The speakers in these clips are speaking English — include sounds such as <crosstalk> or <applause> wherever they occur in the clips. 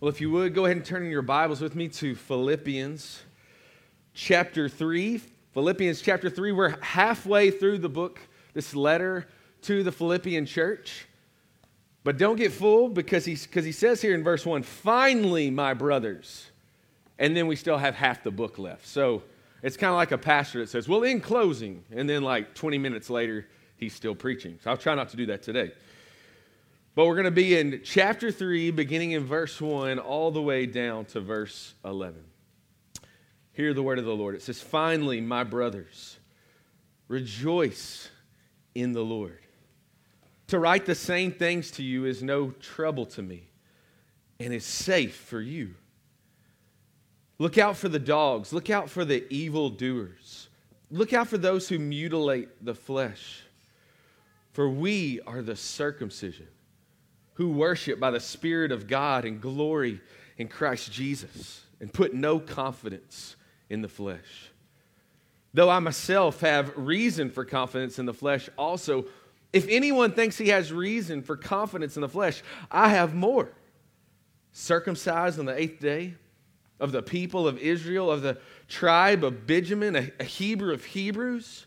Well, if you would, go ahead and turn in your Bibles with me to Philippians chapter 3. Philippians chapter 3, we're halfway through the book, this letter to the Philippian church. But don't get fooled because he, because he says here in verse 1, finally, my brothers. And then we still have half the book left. So it's kind of like a pastor that says, well, in closing. And then, like 20 minutes later, he's still preaching. So I'll try not to do that today. But we're going to be in chapter 3, beginning in verse 1, all the way down to verse 11. Hear the word of the Lord. It says, Finally, my brothers, rejoice in the Lord. To write the same things to you is no trouble to me and is safe for you. Look out for the dogs, look out for the evil doers, look out for those who mutilate the flesh. For we are the circumcision who worship by the Spirit of God and glory in Christ Jesus and put no confidence in the flesh. Though I myself have reason for confidence in the flesh, also, if anyone thinks he has reason for confidence in the flesh, I have more. Circumcised on the eighth day, of the people of Israel, of the tribe of Benjamin, a, Hebrew of Hebrews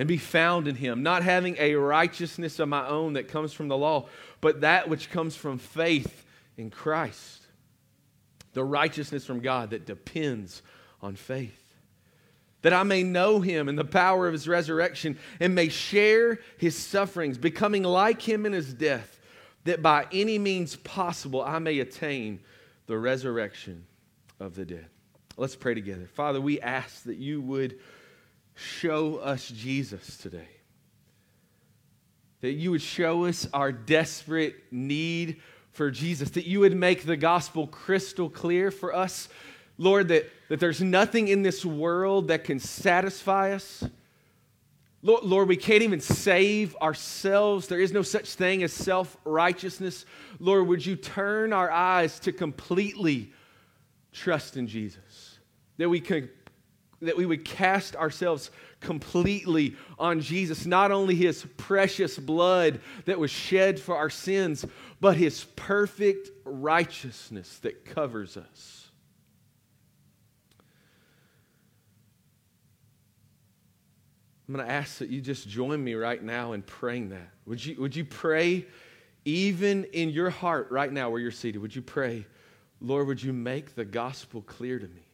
and be found in him, not having a righteousness of my own that comes from the law, but that which comes from faith in Christ. The righteousness from God that depends on faith. That I may know him and the power of his resurrection and may share his sufferings, becoming like him in his death, that by any means possible I may attain the resurrection of the dead. Let's pray together. Father, we ask that you would show us Jesus today. That you would show us our desperate need for Jesus, that you would make the gospel crystal clear for us, Lord, that, that there's nothing in this world that can satisfy us. Lord, Lord, we can't even save ourselves. There is no such thing as self righteousness. Lord, would you turn our eyes to completely trust in Jesus? That we can that we would cast ourselves completely on Jesus, not only his precious blood that was shed for our sins, but his perfect righteousness that covers us. I'm going to ask that you just join me right now in praying that. Would you, would you pray, even in your heart right now where you're seated? Would you pray, Lord, would you make the gospel clear to me?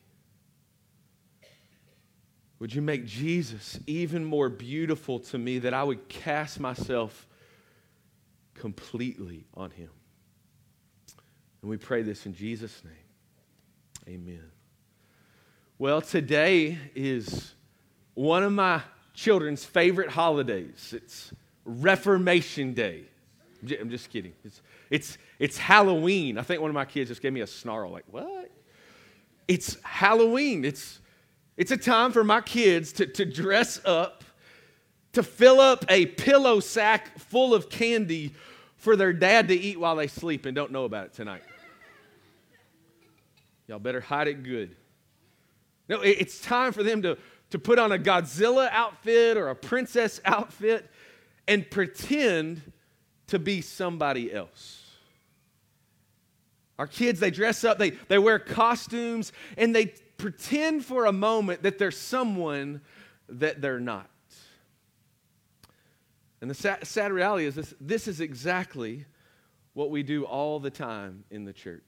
Would you make Jesus even more beautiful to me that I would cast myself completely on him? And we pray this in Jesus' name. Amen. Well, today is one of my children's favorite holidays. It's Reformation Day. I'm just kidding. It's, it's, it's Halloween. I think one of my kids just gave me a snarl, like, what? It's Halloween. It's it's a time for my kids to, to dress up, to fill up a pillow sack full of candy for their dad to eat while they sleep and don't know about it tonight. Y'all better hide it good. No, it's time for them to, to put on a Godzilla outfit or a princess outfit and pretend to be somebody else. Our kids, they dress up, they, they wear costumes, and they pretend for a moment that they're someone that they're not. And the sad, sad reality is this, this is exactly what we do all the time in the church.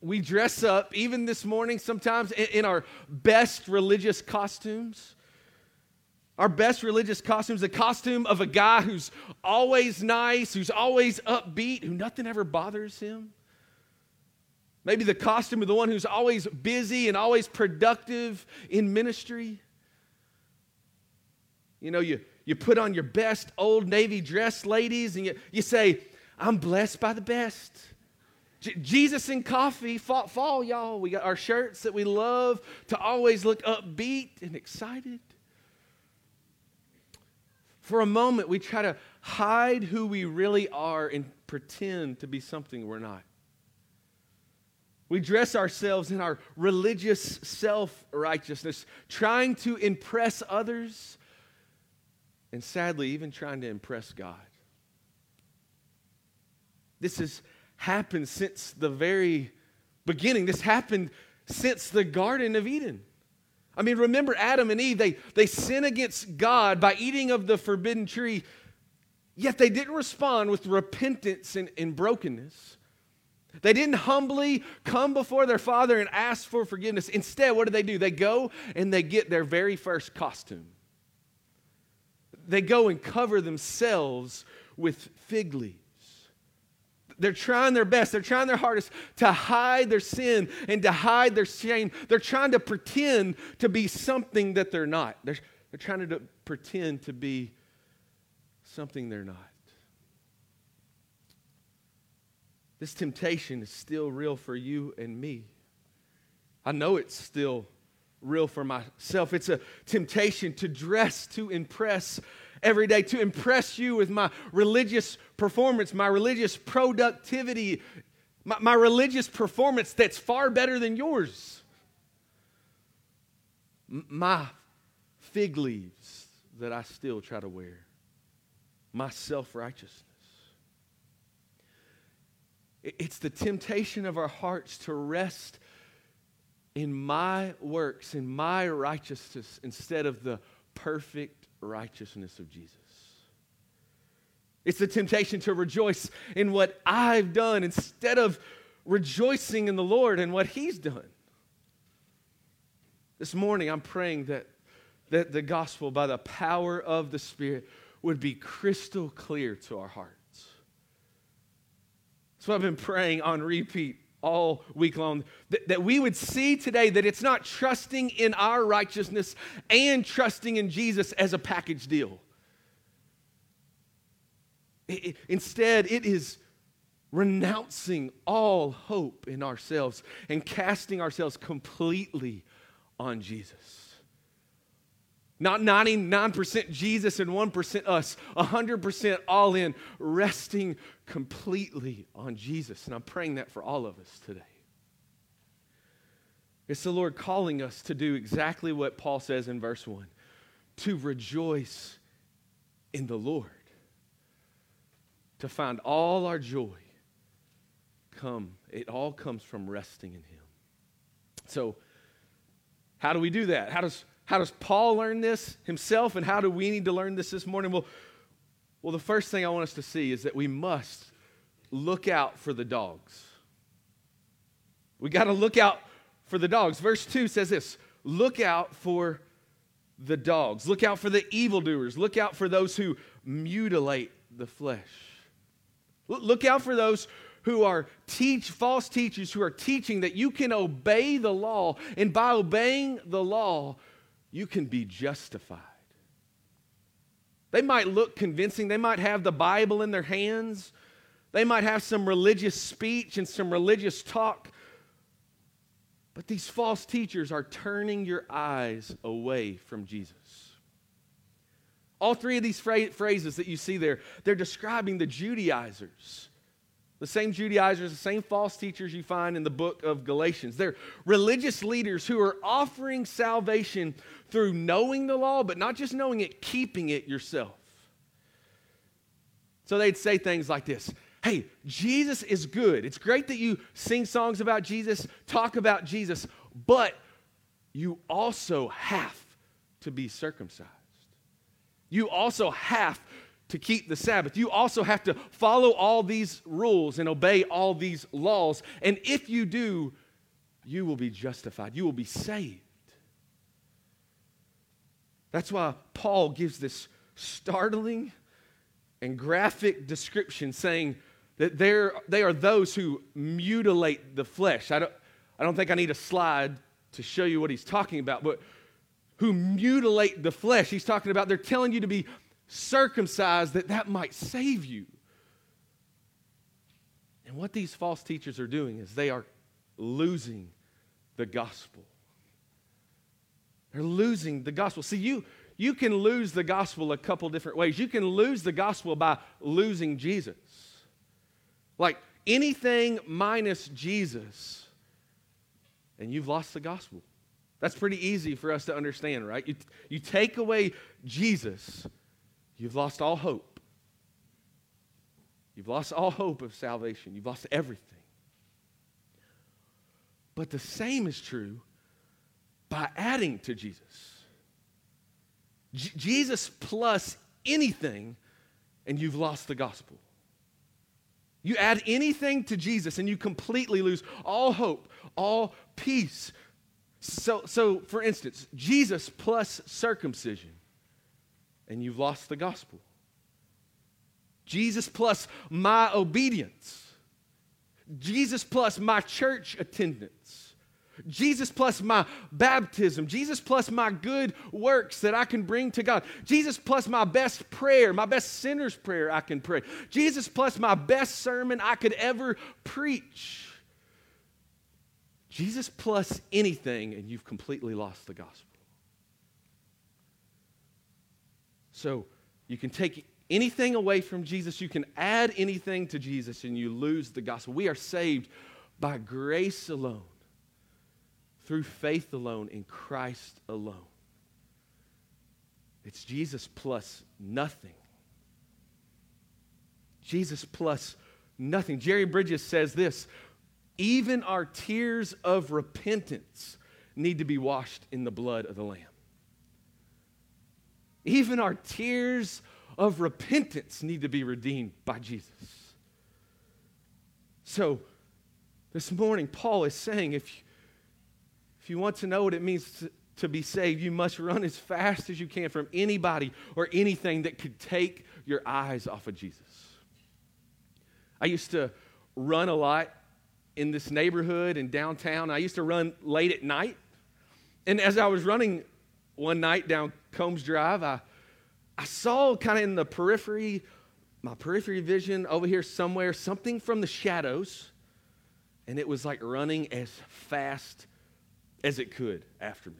We dress up, even this morning, sometimes in, in our best religious costumes. Our best religious costumes, the costume of a guy who's always nice, who's always upbeat, who nothing ever bothers him. Maybe the costume of the one who's always busy and always productive in ministry. You know, you, you put on your best old Navy dress, ladies, and you, you say, I'm blessed by the best. J- Jesus and coffee, fall, fall, y'all. We got our shirts that we love to always look upbeat and excited. For a moment, we try to hide who we really are and pretend to be something we're not. We dress ourselves in our religious self righteousness, trying to impress others, and sadly, even trying to impress God. This has happened since the very beginning. This happened since the Garden of Eden. I mean, remember Adam and Eve, they, they sin against God by eating of the forbidden tree, yet they didn't respond with repentance and, and brokenness. They didn't humbly come before their father and ask for forgiveness. Instead, what do they do? They go and they get their very first costume. They go and cover themselves with fig leaves. They're trying their best. They're trying their hardest to hide their sin and to hide their shame. They're trying to pretend to be something that they're not. They're, they're trying to pretend to be something they're not. This temptation is still real for you and me. I know it's still real for myself. It's a temptation to dress, to impress every day, to impress you with my religious performance, my religious productivity, my, my religious performance that's far better than yours. M- my fig leaves that I still try to wear, my self righteousness. It's the temptation of our hearts to rest in my works, in my righteousness, instead of the perfect righteousness of Jesus. It's the temptation to rejoice in what I've done instead of rejoicing in the Lord and what He's done. This morning, I'm praying that, that the gospel, by the power of the Spirit, would be crystal clear to our hearts. So I've been praying on repeat all week long that, that we would see today that it's not trusting in our righteousness and trusting in Jesus as a package deal. It, instead, it is renouncing all hope in ourselves and casting ourselves completely on Jesus. Not 99% Jesus and 1% us, 100% all in, resting completely on Jesus. And I'm praying that for all of us today. It's the Lord calling us to do exactly what Paul says in verse 1 to rejoice in the Lord, to find all our joy come. It all comes from resting in Him. So, how do we do that? How does how does Paul learn this himself, and how do we need to learn this this morning? Well, well, the first thing I want us to see is that we must look out for the dogs. We got to look out for the dogs. Verse 2 says this Look out for the dogs. Look out for the evildoers. Look out for those who mutilate the flesh. Look out for those who are teach false teachers who are teaching that you can obey the law and by obeying the law you can be justified. They might look convincing, they might have the Bible in their hands, they might have some religious speech and some religious talk. But these false teachers are turning your eyes away from Jesus. All three of these phrases that you see there, they're describing the Judaizers the same Judaizers, the same false teachers you find in the book of Galatians. They're religious leaders who are offering salvation through knowing the law, but not just knowing it, keeping it yourself. So they'd say things like this Hey, Jesus is good. It's great that you sing songs about Jesus, talk about Jesus, but you also have to be circumcised. You also have to keep the Sabbath. You also have to follow all these rules and obey all these laws. And if you do, you will be justified. You will be saved. That's why Paul gives this startling and graphic description saying that they are those who mutilate the flesh. I don't, I don't think I need a slide to show you what he's talking about, but who mutilate the flesh. He's talking about they're telling you to be circumcised that that might save you. And what these false teachers are doing is they are losing the gospel. They're losing the gospel. See, you, you can lose the gospel a couple different ways. You can lose the gospel by losing Jesus. Like anything minus Jesus, and you've lost the gospel. That's pretty easy for us to understand, right? You, you take away Jesus, you've lost all hope. You've lost all hope of salvation. You've lost everything. But the same is true by adding to Jesus. J- Jesus plus anything, and you've lost the gospel. You add anything to Jesus, and you completely lose all hope, all peace. So, so for instance, Jesus plus circumcision, and you've lost the gospel. Jesus plus my obedience. Jesus plus my church attendance. Jesus plus my baptism, Jesus plus my good works that I can bring to God, Jesus plus my best prayer, my best sinner's prayer I can pray, Jesus plus my best sermon I could ever preach. Jesus plus anything, and you've completely lost the gospel. So you can take anything away from Jesus, you can add anything to Jesus, and you lose the gospel. We are saved by grace alone, through faith alone, in Christ alone. It's Jesus plus nothing. Jesus plus nothing. Jerry Bridges says this even our tears of repentance need to be washed in the blood of the Lamb. Even our tears of repentance need to be redeemed by Jesus. So, this morning, Paul is saying if you, if you want to know what it means to, to be saved, you must run as fast as you can from anybody or anything that could take your eyes off of Jesus. I used to run a lot in this neighborhood in downtown. I used to run late at night. And as I was running one night down Combs Drive, I I saw kind of in the periphery, my periphery vision over here somewhere, something from the shadows, and it was like running as fast as it could after me.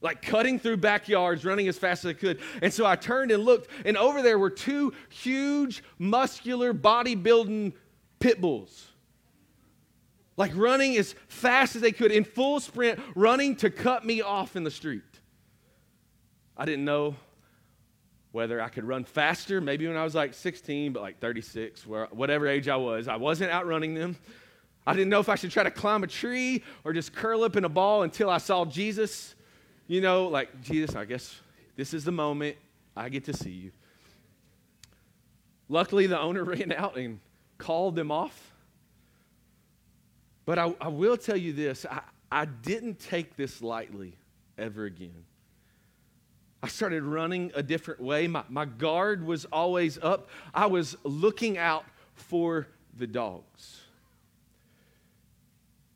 Like cutting through backyards, running as fast as it could. And so I turned and looked, and over there were two huge, muscular, bodybuilding pit bulls. Like running as fast as they could in full sprint, running to cut me off in the street. I didn't know whether I could run faster, maybe when I was like 16, but like 36, whatever age I was. I wasn't outrunning them. I didn't know if I should try to climb a tree or just curl up in a ball until I saw Jesus. You know, like, Jesus, I guess this is the moment I get to see you. Luckily, the owner <laughs> ran out and called them off. But I, I will tell you this I, I didn't take this lightly ever again. I started running a different way. My, my guard was always up. I was looking out for the dogs.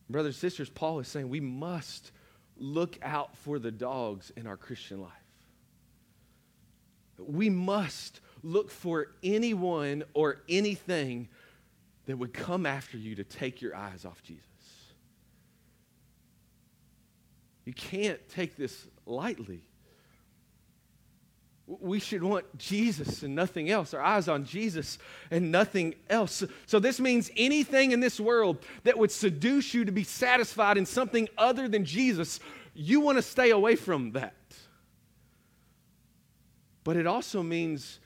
Brothers and sisters, Paul is saying we must look out for the dogs in our Christian life. We must look for anyone or anything that would come after you to take your eyes off Jesus. You can't take this lightly. We should want Jesus and nothing else, our eyes on Jesus and nothing else. So, this means anything in this world that would seduce you to be satisfied in something other than Jesus, you want to stay away from that. But it also means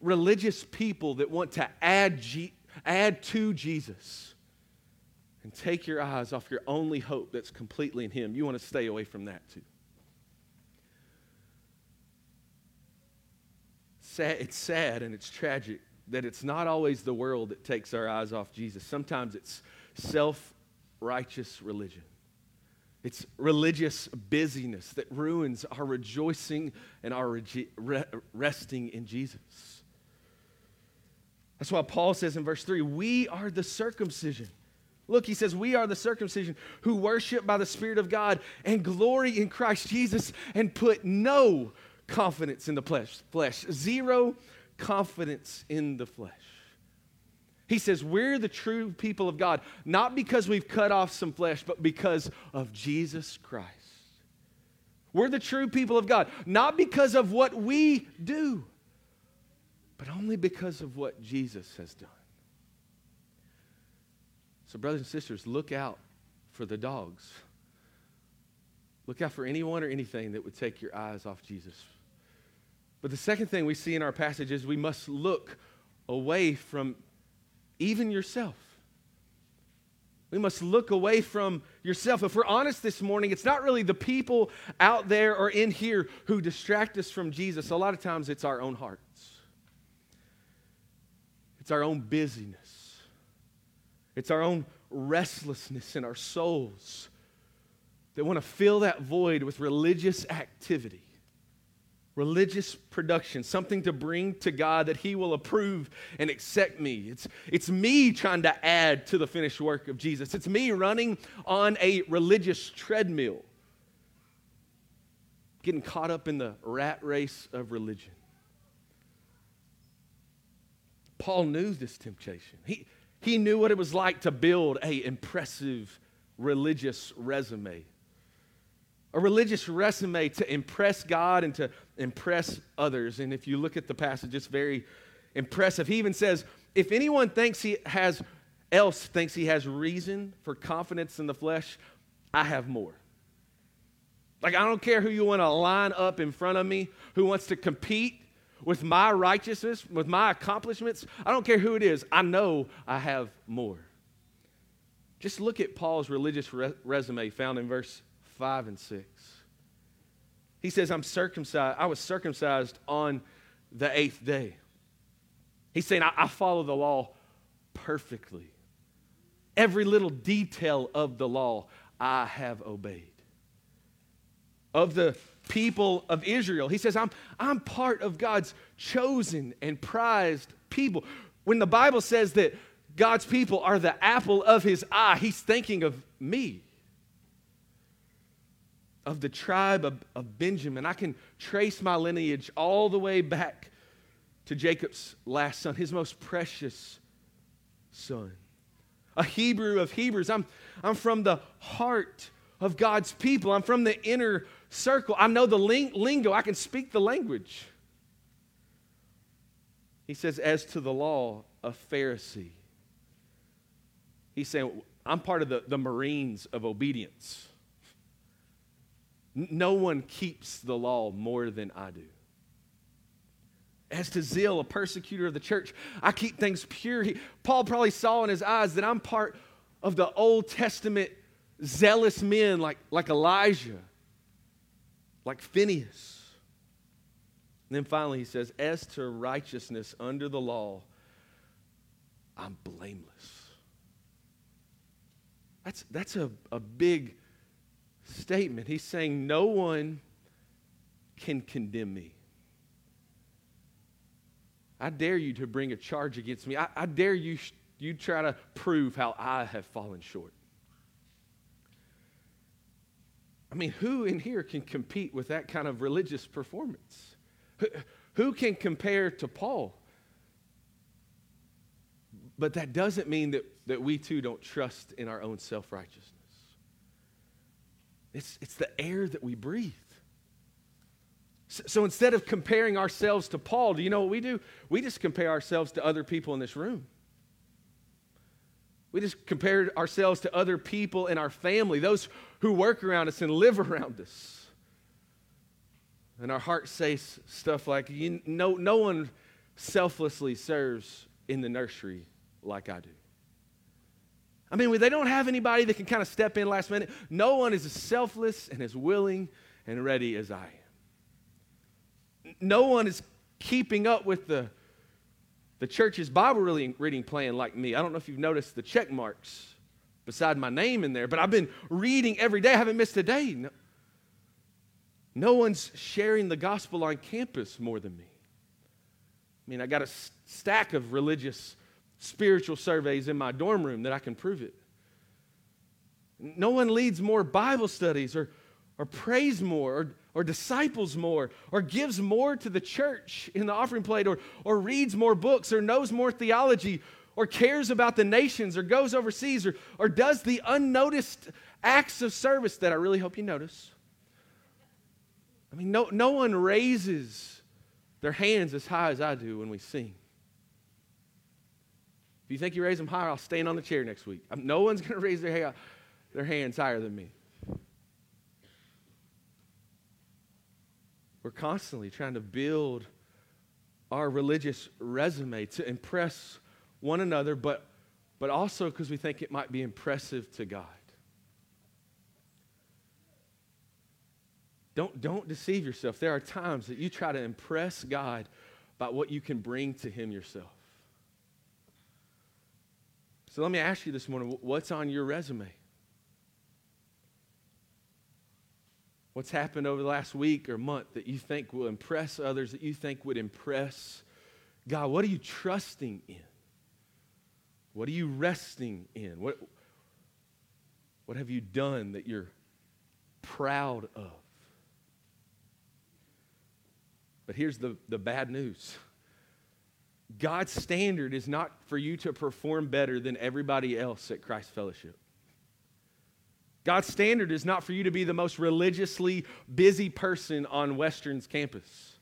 religious people that want to add, G- add to Jesus and take your eyes off your only hope that's completely in Him. You want to stay away from that too. Sad, it's sad and it's tragic that it's not always the world that takes our eyes off Jesus. Sometimes it's self righteous religion. It's religious busyness that ruins our rejoicing and our re- resting in Jesus. That's why Paul says in verse 3 we are the circumcision. Look, he says, We are the circumcision who worship by the Spirit of God and glory in Christ Jesus and put no confidence in the flesh. flesh. Zero confidence in the flesh. He says, We're the true people of God, not because we've cut off some flesh, but because of Jesus Christ. We're the true people of God, not because of what we do, but only because of what Jesus has done. So, brothers and sisters, look out for the dogs. Look out for anyone or anything that would take your eyes off Jesus. But the second thing we see in our passage is we must look away from even yourself. We must look away from yourself. If we're honest this morning, it's not really the people out there or in here who distract us from Jesus. A lot of times it's our own hearts, it's our own busyness, it's our own restlessness in our souls that want to fill that void with religious activity religious production, something to bring to God that He will approve and accept me. It's, it's me trying to add to the finished work of Jesus. It's me running on a religious treadmill, getting caught up in the rat race of religion. Paul knew this temptation. He, he knew what it was like to build a impressive religious resume a religious resume to impress God and to impress others. And if you look at the passage, it's very impressive. He even says, if anyone thinks he has else thinks he has reason for confidence in the flesh, I have more. Like, I don't care who you want to line up in front of me, who wants to compete with my righteousness, with my accomplishments. I don't care who it is. I know I have more. Just look at Paul's religious re- resume found in verse 5 and 6. He says, I'm circumcised. I was circumcised on the eighth day. He's saying, I, I follow the law perfectly. Every little detail of the law I have obeyed. Of the people of Israel, he says, I'm, I'm part of God's chosen and prized people. When the Bible says that God's people are the apple of his eye, he's thinking of me of the tribe of, of Benjamin. I can trace my lineage all the way back to Jacob's last son, his most precious son. A Hebrew of Hebrews. I'm, I'm from the heart of God's people. I'm from the inner circle. I know the ling- lingo, I can speak the language. He says, as to the law, a Pharisee. He's saying, I'm part of the, the Marines of obedience. No one keeps the law more than I do. As to zeal, a persecutor of the church, I keep things pure. He, Paul probably saw in his eyes that I'm part of the Old Testament zealous men like, like Elijah, like Phineas. And then finally he says, As to righteousness under the law, I'm blameless. That's, that's a, a big statement. He's saying, No one can condemn me. I dare you to bring a charge against me. I, I dare you, you try to prove how I have fallen short. I mean, who in here can compete with that kind of religious performance? Who, who can compare to Paul? But that doesn't mean that, that we too don't trust in our own self righteousness. It's, it's the air that we breathe. So, so instead of comparing ourselves to Paul, do you know what we do? We just compare ourselves to other people in this room. We just compare ourselves to other people in our family, those who work around us and live around us. And our hearts say stuff like, you, no one selflessly serves in the nursery like I do. I mean, they don't have anybody that can kind of step in last minute. No one is as selfless and as willing and ready as I am. No one is keeping up with the, the church's Bible reading plan like me. I don't know if you've noticed the check marks beside my name in there, but I've been reading every day. I haven't missed a day. No, no one's sharing the gospel on campus more than me. I mean, I got a stack of religious spiritual surveys in my dorm room that I can prove it. No one leads more Bible studies or, or prays more or, or disciples more or gives more to the church in the offering plate or, or reads more books or knows more theology or cares about the nations or goes overseas or, or does the unnoticed acts of service that I really hope you notice. I mean, no, no one raises their hands as high as I do when we sing. If you think you raise them higher, I'll stand on the chair next week. No one's going to raise their, their hands higher than me. We're constantly trying to build our religious resume to impress one another, but, but also because we think it might be impressive to God. Don't, don't deceive yourself. There are times that you try to impress God by what you can bring to Him yourself. So let me ask you this morning what's on your resume? What's happened over the last week or month that you think will impress others, that you think would impress God? What are you trusting in? What are you resting in? What, what have you done that you're proud of? But here's the, the bad news God's standard is not for you to perform better than everybody else at Christ Fellowship. God's standard is not for you to be the most religiously busy person on Western's campus.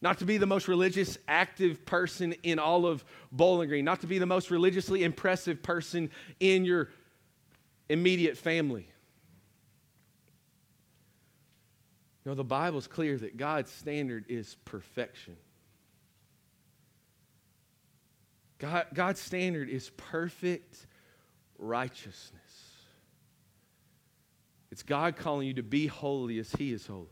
Not to be the most religious, active person in all of Bowling Green. Not to be the most religiously impressive person in your immediate family. No, the Bible's clear that God's standard is perfection. God, God's standard is perfect righteousness. It's God calling you to be holy as He is holy,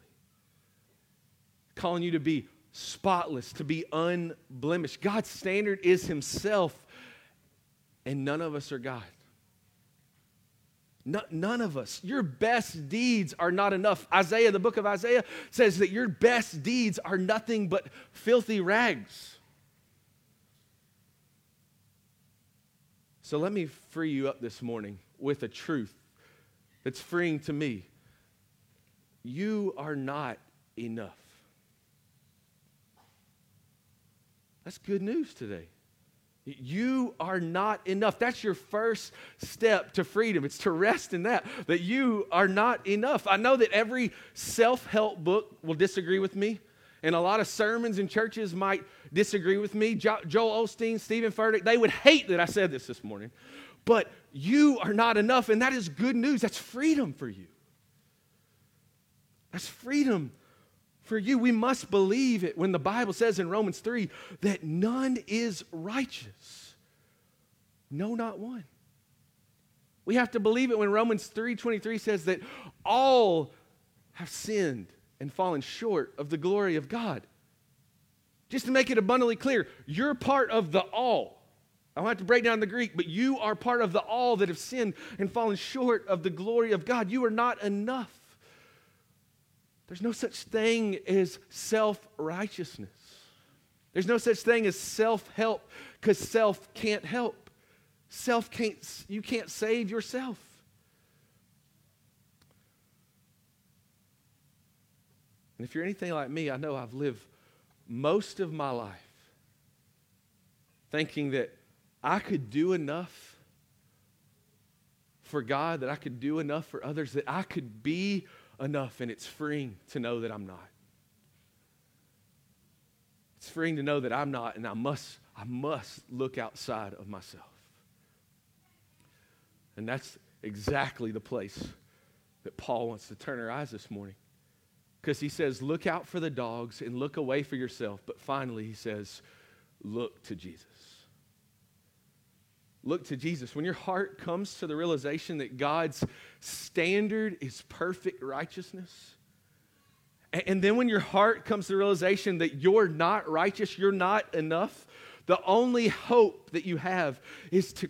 calling you to be spotless, to be unblemished. God's standard is Himself, and none of us are God. No, none of us. Your best deeds are not enough. Isaiah, the book of Isaiah, says that your best deeds are nothing but filthy rags. So let me free you up this morning with a truth that's freeing to me. You are not enough. That's good news today. You are not enough. That's your first step to freedom. It's to rest in that, that you are not enough. I know that every self help book will disagree with me, and a lot of sermons in churches might disagree with me. Jo- Joel Osteen, Steven Furtick, they would hate that I said this this morning. But you are not enough, and that is good news. That's freedom for you. That's freedom for you. We must believe it when the Bible says in Romans 3 that none is righteous. No, not one. We have to believe it when Romans 3:23 says that all have sinned and fallen short of the glory of God. Just to make it abundantly clear, you're part of the all. I don't have to break down the Greek, but you are part of the all that have sinned and fallen short of the glory of God. You are not enough. There's no such thing as self righteousness. There's no such thing as self help because self can't help. Self can't, you can't save yourself. And if you're anything like me, I know I've lived most of my life thinking that I could do enough for God, that I could do enough for others, that I could be enough, and it's freeing to know that I'm not. It's freeing to know that I'm not, and I must, I must look outside of myself. And that's exactly the place that Paul wants to turn our eyes this morning. Because he says, look out for the dogs and look away for yourself. But finally, he says, look to Jesus. Look to Jesus. When your heart comes to the realization that God's standard is perfect righteousness, and then when your heart comes to the realization that you're not righteous, you're not enough, the only hope that you have is to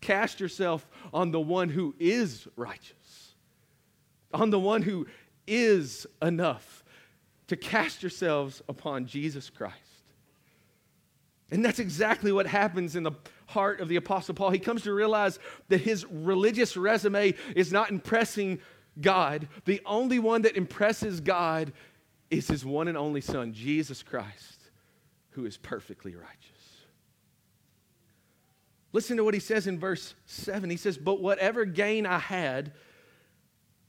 cast yourself on the one who is righteous, on the one who is enough, to cast yourselves upon Jesus Christ. And that's exactly what happens in the heart of the Apostle Paul. He comes to realize that his religious resume is not impressing God. The only one that impresses God is his one and only Son, Jesus Christ, who is perfectly righteous. Listen to what he says in verse 7. He says, But whatever gain I had,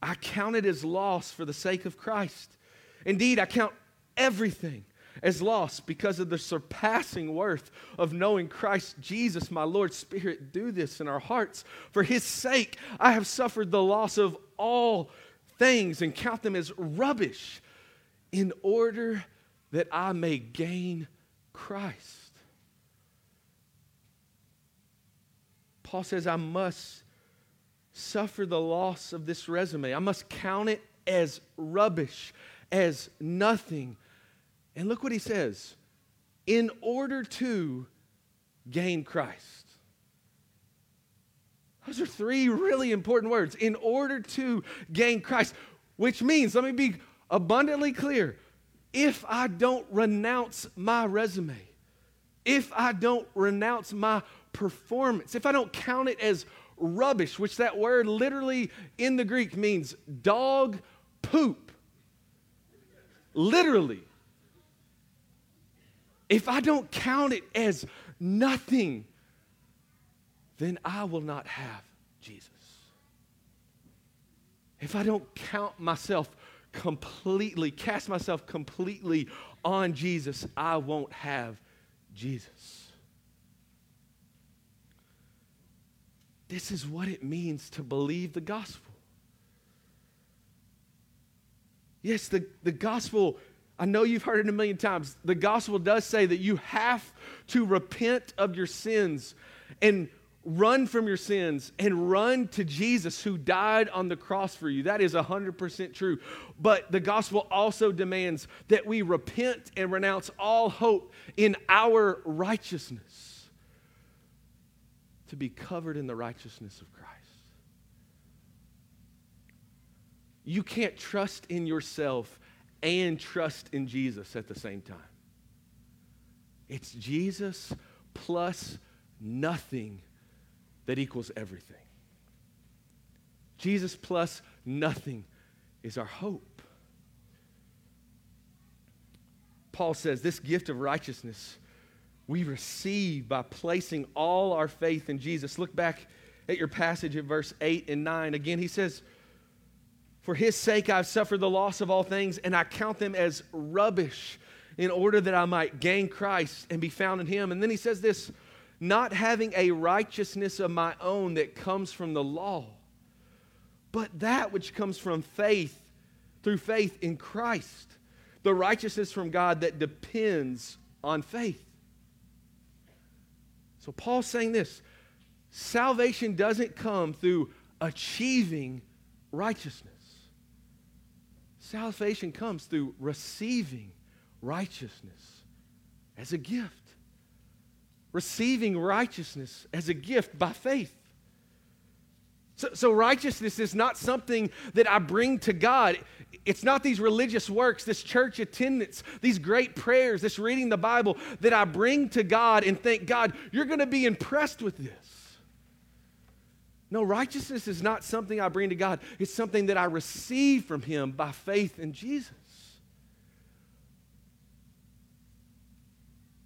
I count it as loss for the sake of Christ. Indeed, I count everything as loss because of the surpassing worth of knowing Christ Jesus, my Lord. Spirit, do this in our hearts. For his sake, I have suffered the loss of all things and count them as rubbish in order that I may gain Christ. Paul says, I must suffer the loss of this resume. I must count it as rubbish, as nothing. And look what he says in order to gain Christ. Those are three really important words. In order to gain Christ, which means, let me be abundantly clear if I don't renounce my resume, if I don't renounce my performance, if I don't count it as rubbish, which that word literally in the Greek means dog poop. Literally. If I don't count it as nothing, then I will not have Jesus. If I don't count myself completely, cast myself completely on Jesus, I won't have Jesus. This is what it means to believe the gospel. Yes, the, the gospel, I know you've heard it a million times. The gospel does say that you have to repent of your sins and run from your sins and run to Jesus who died on the cross for you. That is 100% true. But the gospel also demands that we repent and renounce all hope in our righteousness to be covered in the righteousness of Christ. You can't trust in yourself and trust in Jesus at the same time. It's Jesus plus nothing that equals everything. Jesus plus nothing is our hope. Paul says this gift of righteousness we receive by placing all our faith in Jesus. Look back at your passage at verse 8 and 9. Again, he says, For his sake I've suffered the loss of all things, and I count them as rubbish in order that I might gain Christ and be found in him. And then he says this not having a righteousness of my own that comes from the law, but that which comes from faith, through faith in Christ, the righteousness from God that depends on faith. So Paul's saying this salvation doesn't come through achieving righteousness. Salvation comes through receiving righteousness as a gift. Receiving righteousness as a gift by faith. So, so, righteousness is not something that I bring to God. It's not these religious works, this church attendance, these great prayers, this reading the Bible that I bring to God and think, God, you're going to be impressed with this. No, righteousness is not something I bring to God, it's something that I receive from Him by faith in Jesus.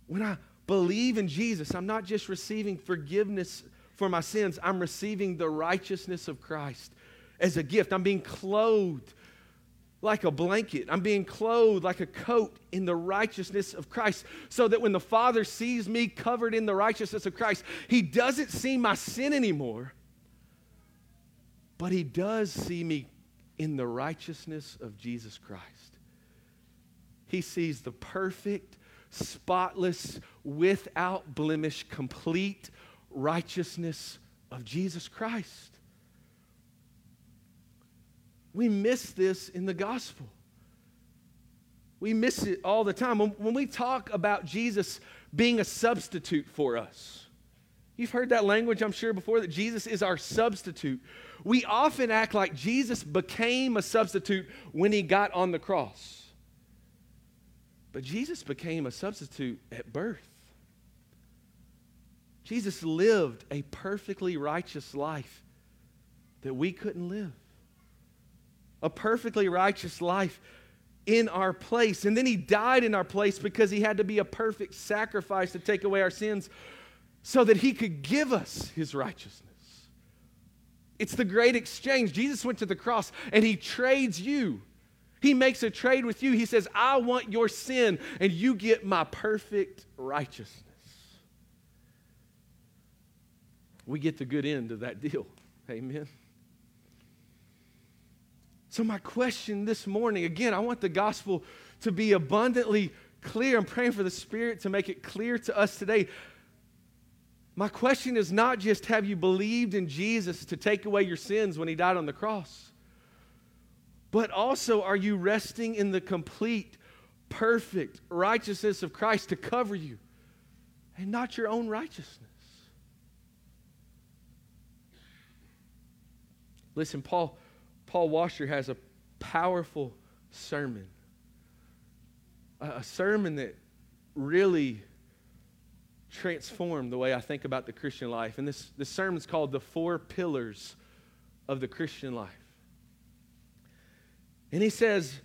When I believe in Jesus, I'm not just receiving forgiveness for my sins, I'm receiving the righteousness of Christ as a gift. I'm being clothed like a blanket. I'm being clothed like a coat in the righteousness of Christ, so that when the Father sees me covered in the righteousness of Christ, He doesn't see my sin anymore, but He does see me in the righteousness of Jesus Christ. He sees the perfect, spotless, without blemish, complete righteousness of Jesus Christ. We miss this in the gospel. We miss it all the time. When, we talk about Jesus being a substitute for us, you've heard that language, I'm sure, before that Jesus is our substitute. We often act like Jesus became a substitute when he got on the cross. But Jesus became a substitute at birth. Jesus lived a perfectly righteous life that we couldn't live. A perfectly righteous life in our place. And then he died in our place because he had to be a perfect sacrifice to take away our sins. so that he could give us his righteousness. It's the great exchange. Jesus went to the cross and he trades you. He makes a trade with you. He says, I want your sin and you get my perfect righteousness. We get the good end of that deal. <laughs> Amen. So, my question this morning again, I want the gospel to be abundantly clear. I'm praying for the Spirit to make it clear to us today. My question is not just have you believed in Jesus to take away your sins when he died on the cross, but also are you resting in the complete, perfect righteousness of Christ to cover you and not your own righteousness? Listen, Paul, Paul Washer has a powerful sermon, a, sermon that really transformed the way I think about the Christian life. And this, this sermon is called The Four Pillars of the Christian Life. And he says,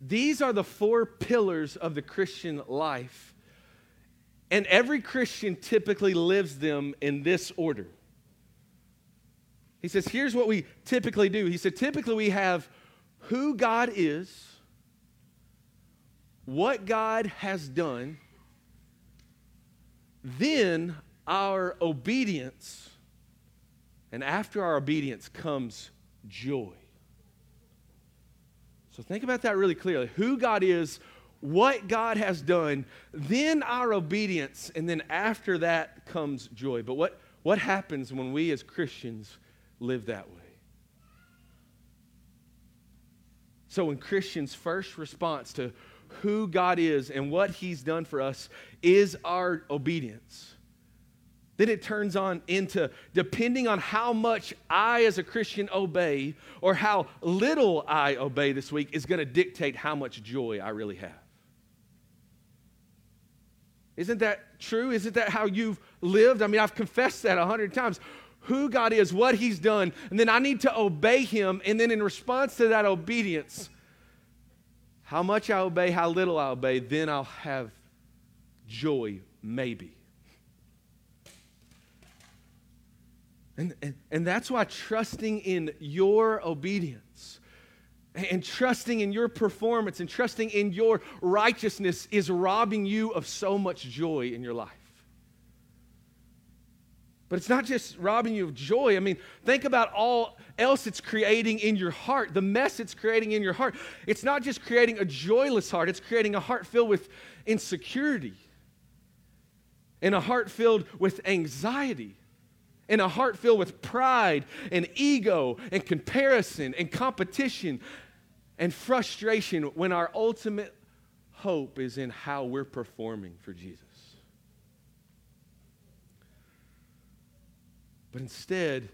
These are the four pillars of the Christian life. And every Christian typically lives them in this order. He says, Here's what we typically do. He said, Typically we have who God is, what God has done, then our obedience, and after our obedience comes joy. So think about that really clearly. Who God is, what God has done, then our obedience, and then after that comes joy. But what, what happens when we as Christians live that way? So, when Christians' first response to who God is and what He's done for us is our obedience. Then it turns on into depending on how much I, as a Christian, obey or how little I obey this week, is going to dictate how much joy I really have. Isn't that true? Isn't that how you've lived? I mean, I've confessed that a hundred times. Who God is, what He's done, and then I need to obey Him. And then in response to that obedience, how much I obey, how little I obey, then I'll have joy, maybe. And, and, and that's why trusting in your obedience and trusting in your performance and trusting in your righteousness is robbing you of so much joy in your life. But it's not just robbing you of joy. I mean, think about all else it's creating in your heart, the mess it's creating in your heart. It's not just creating a joyless heart, it's creating a heart filled with insecurity, and a heart filled with anxiety, and a heart filled with pride and ego and comparison and competition and frustration when our ultimate hope is in how we're performing for Jesus. But instead,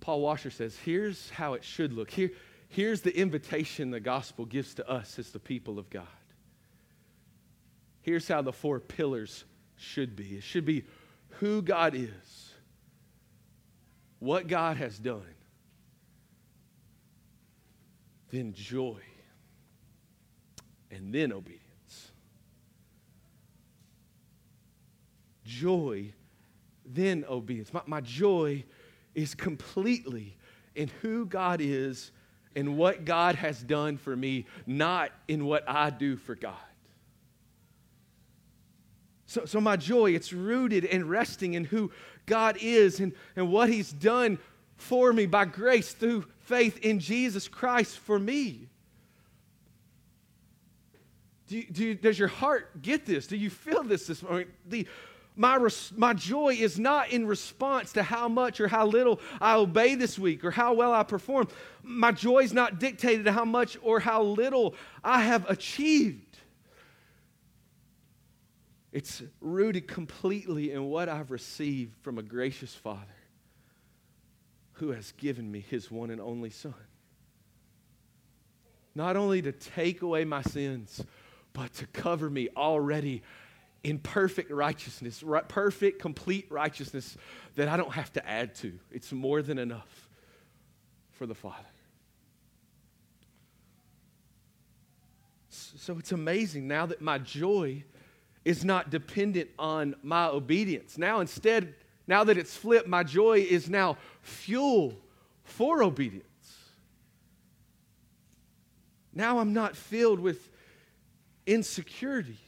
Paul Washer says, here's how it should look. Here, here's the invitation the gospel gives to us as the people of God. Here's how the four pillars should be it should be who God is, what God has done, then joy, and then obedience. Joy then obedience. My, my joy is completely in who God is and what God has done for me, not in what I do for God. So, so my joy, it's rooted and resting in who God is and, and what He's done for me by grace through faith in Jesus Christ for me. Do you, do you, does your heart get this? Do you feel this this morning? The, my, res- my joy is not in response to how much or how little I obey this week or how well I perform. My joy is not dictated to how much or how little I have achieved. It's rooted completely in what I've received from a gracious Father who has given me his one and only Son. Not only to take away my sins, but to cover me already in perfect righteousness, perfect, complete righteousness that I don't have to add to. It's more than enough for the Father. So it's amazing now that my joy is not dependent on my obedience. Now, instead, now that it's flipped, my joy is now fuel for obedience. Now I'm not filled with insecurity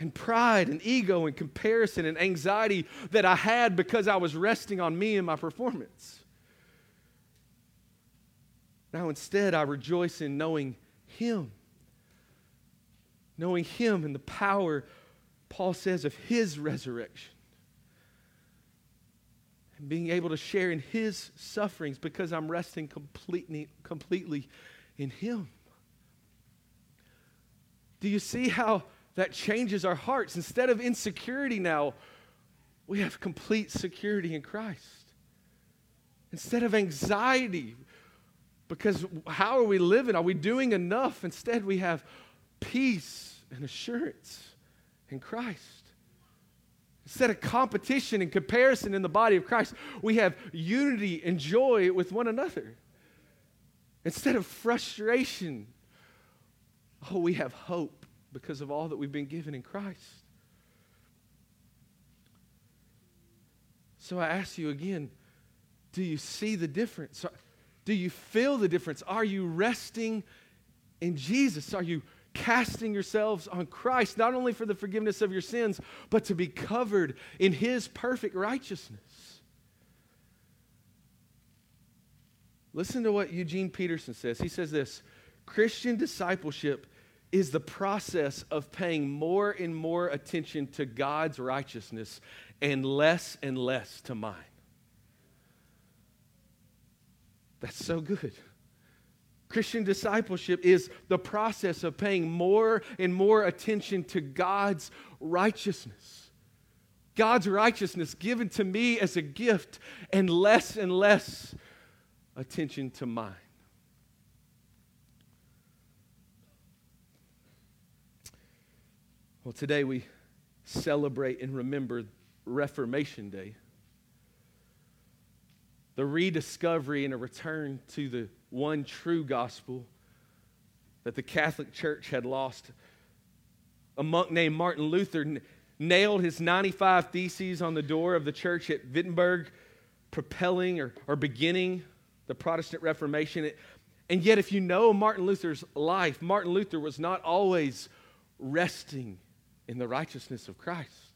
and pride and ego and comparison and anxiety that I had because I was resting on me and my performance. Now instead, I rejoice in knowing Him. Knowing Him and the power, Paul says, of His resurrection. And being able to share in His sufferings because I'm resting completely, completely in Him. Do you see how that changes our hearts? Instead of insecurity now, we have complete security in Christ. Instead of anxiety, because how are we living? Are we doing enough? Instead, we have peace and assurance in Christ. Instead of competition and comparison in the body of Christ, we have unity and joy with one another. Instead of frustration, oh, we have hope because of all that we've been given in Christ. So I ask you again do you see the difference? Do you feel the difference? Are you resting in Jesus? Are you casting yourselves on Christ, not only for the forgiveness of your sins, but to be covered in His perfect righteousness? Listen to what Eugene Peterson says. He says this Christian discipleship is the process of paying more and more attention to God's righteousness and less and less to mine. That's so good. Christian discipleship is the process of paying more and more attention to God's righteousness. God's righteousness given to me as a gift, and less and less attention to mine. Well, today we celebrate and remember Reformation Day. The rediscovery and a return to the one true gospel that the Catholic Church had lost. A monk named Martin Luther nailed his 95 Theses on the door of the church at Wittenberg, propelling or, or beginning the Protestant Reformation. And yet, if you know Martin Luther's life, Martin Luther was not always resting in the righteousness of Christ.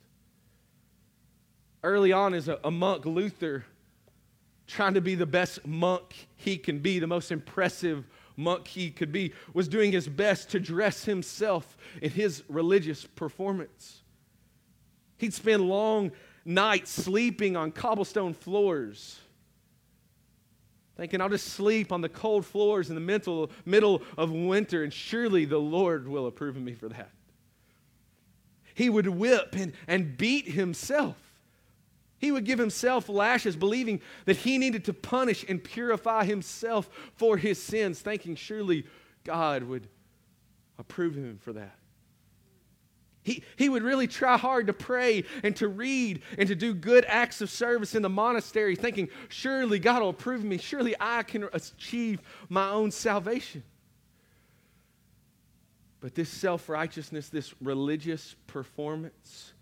Early on, as a, a monk, Luther, trying to be the best monk he can be, the most impressive monk he could be, was doing his best to dress himself in his religious performance. He'd spend long nights sleeping on cobblestone floors thinking I'll just sleep on the cold floors in the middle of winter, and surely the Lord will approve of me for that. He would whip and, and beat himself. He would give himself lashes, believing that he needed to punish and purify himself for his sins, thinking surely God would approve him for that. He, he would really try hard to pray and to read and to do good acts of service in the monastery, thinking, surely God will approve me. Surely I can achieve my own salvation. But this self righteousness, this religious performance,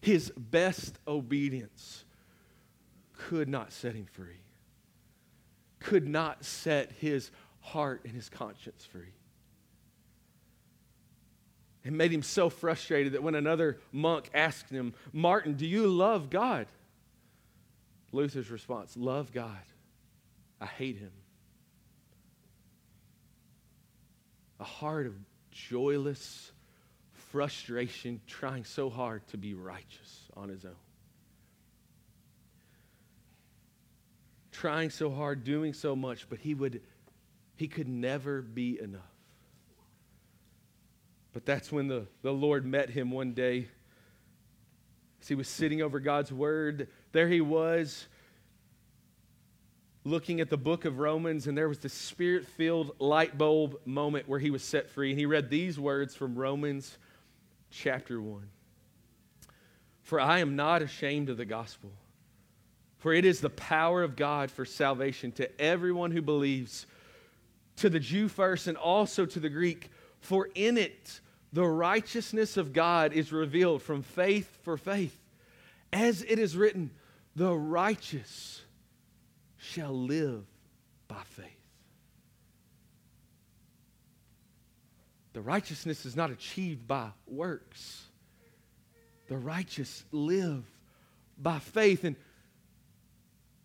his best obedience could not set him free, could not set his heart and his conscience free. It made him so frustrated that when another monk asked him, Martin, do you love God? Luther's response, Love God. I hate him. A heart of joyless frustration, trying so hard to be righteous on his own. Trying so hard, doing so much, but he would he could never be enough. But that's when the, the Lord met him one day. As he was sitting over God's word, there he was looking at the book of Romans, and there was this spirit filled light bulb moment where he was set free. And he read these words from Romans chapter 1 For I am not ashamed of the gospel, for it is the power of God for salvation to everyone who believes, to the Jew first, and also to the Greek. For in it the righteousness of God is revealed from faith for faith. As it is written, the righteous shall live by faith. The righteousness is not achieved by works. The righteous live by faith. And,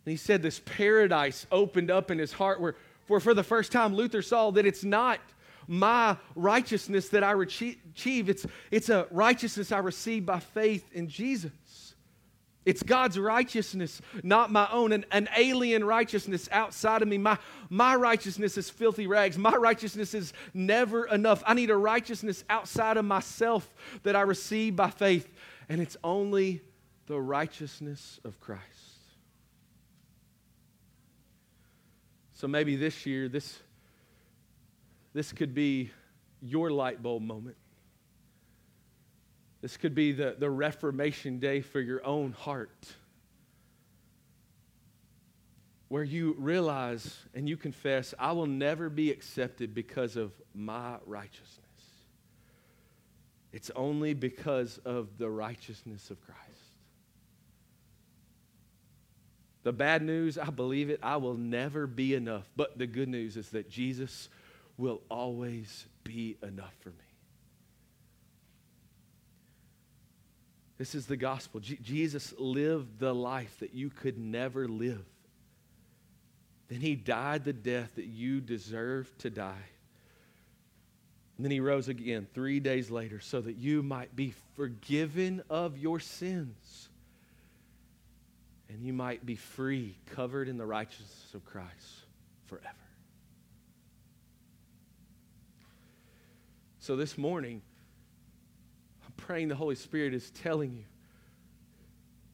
and he said this paradise opened up in his heart where, where for the first time Luther saw that it's not my righteousness that I achieve, it's, it's a righteousness I receive by faith in Jesus. It's God's righteousness, not my own, an, an alien righteousness outside of me. My, my righteousness is filthy rags. My righteousness is never enough. I need a righteousness outside of myself that I receive by faith, and it's only the righteousness of Christ. So maybe this year, this, this could be your light bulb moment. This could be the, the Reformation Day for your own heart, where you realize and you confess, I will never be accepted because of my righteousness. It's only because of the righteousness of Christ. The bad news, I believe it, I will never be enough. But the good news is that Jesus will always be enough for me. This is the gospel. G- Jesus lived the life that you could never live. Then he died the death that you deserved to die. And then he rose again three days later so that you might be forgiven of your sins and you might be free, covered in the righteousness of Christ forever. So this morning, praying the Holy Spirit is telling you.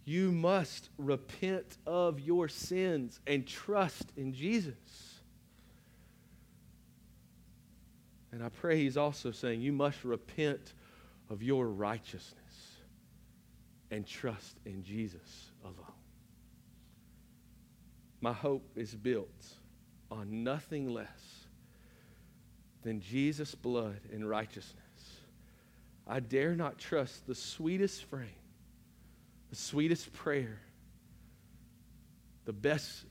You must repent of your sins and trust in Jesus. And I pray He's also saying you must repent of your righteousness and trust in Jesus alone. My hope is built on nothing less than Jesus' blood and righteousness. I dare not trust the sweetest frame, the sweetest prayer, the best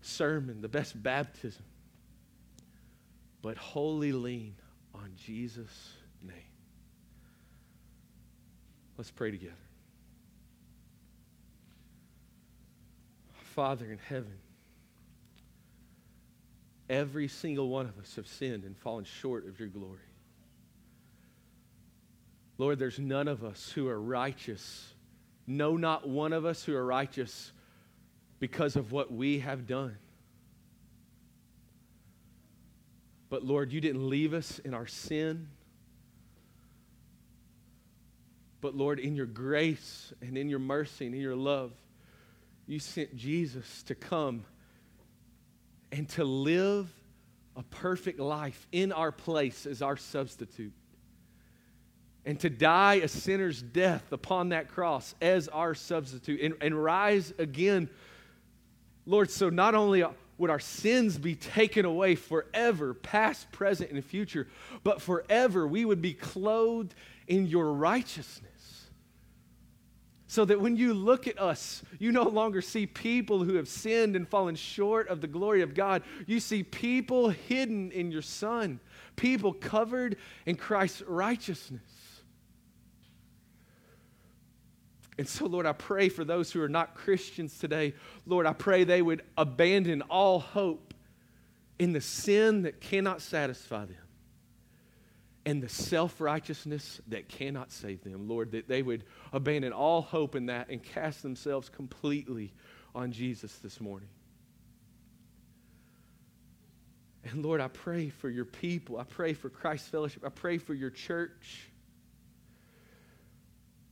sermon, the best baptism, but wholly lean on Jesus' name. Let's pray together. Father in heaven, every single one of us have sinned and fallen short of your glory. Lord, there's none of us who are righteous. No, not one of us who are righteous because of what we have done. But Lord, you didn't leave us in our sin. But Lord, in your grace and in your mercy and in your love, you sent Jesus to come and to live a perfect life in our place as our substitute and to die a sinner's death upon that cross as our substitute and, and rise again. Lord, so not only would our sins be taken away forever, past, present, and future, but forever we would be clothed in your righteousness. So that when you look at us, you no longer see people who have sinned and fallen short of the glory of God. You see people hidden in your Son, people covered in Christ's righteousness. And so, Lord, I pray for those who are not Christians today. Lord, I pray they would abandon all hope in the sin that cannot satisfy them and the self righteousness that cannot save them. Lord, that they would abandon all hope in that and cast themselves completely on Jesus this morning. And Lord, I pray for your people. I pray for Christ's Fellowship. I pray for your church.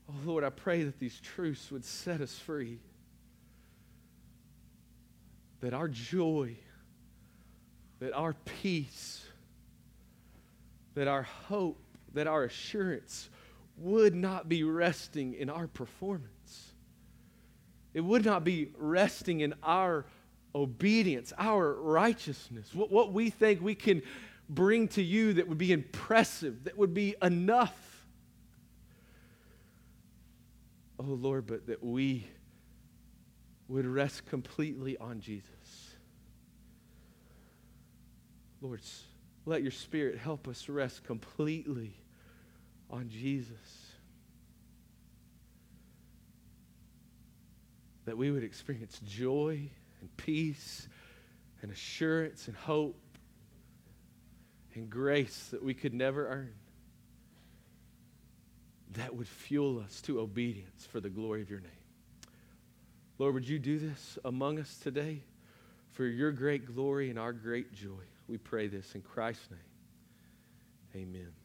Oh, Lord, I pray that these truths would set us free. That our joy, that our peace, that our hope, that our assurance would not be resting in our performance. It would not be resting in our obedience, our righteousness, what, what we think we can bring to you that would be impressive, that would be enough. Oh Lord, but that we would rest completely on Jesus. Lord, let your Spirit help us rest completely on Jesus. That we would experience joy and peace and assurance and hope and grace that we could never earn. That would fuel us to obedience for the glory of your name. Lord, would you do this among us today for your great glory and our great joy? We pray this in Christ's name. Amen.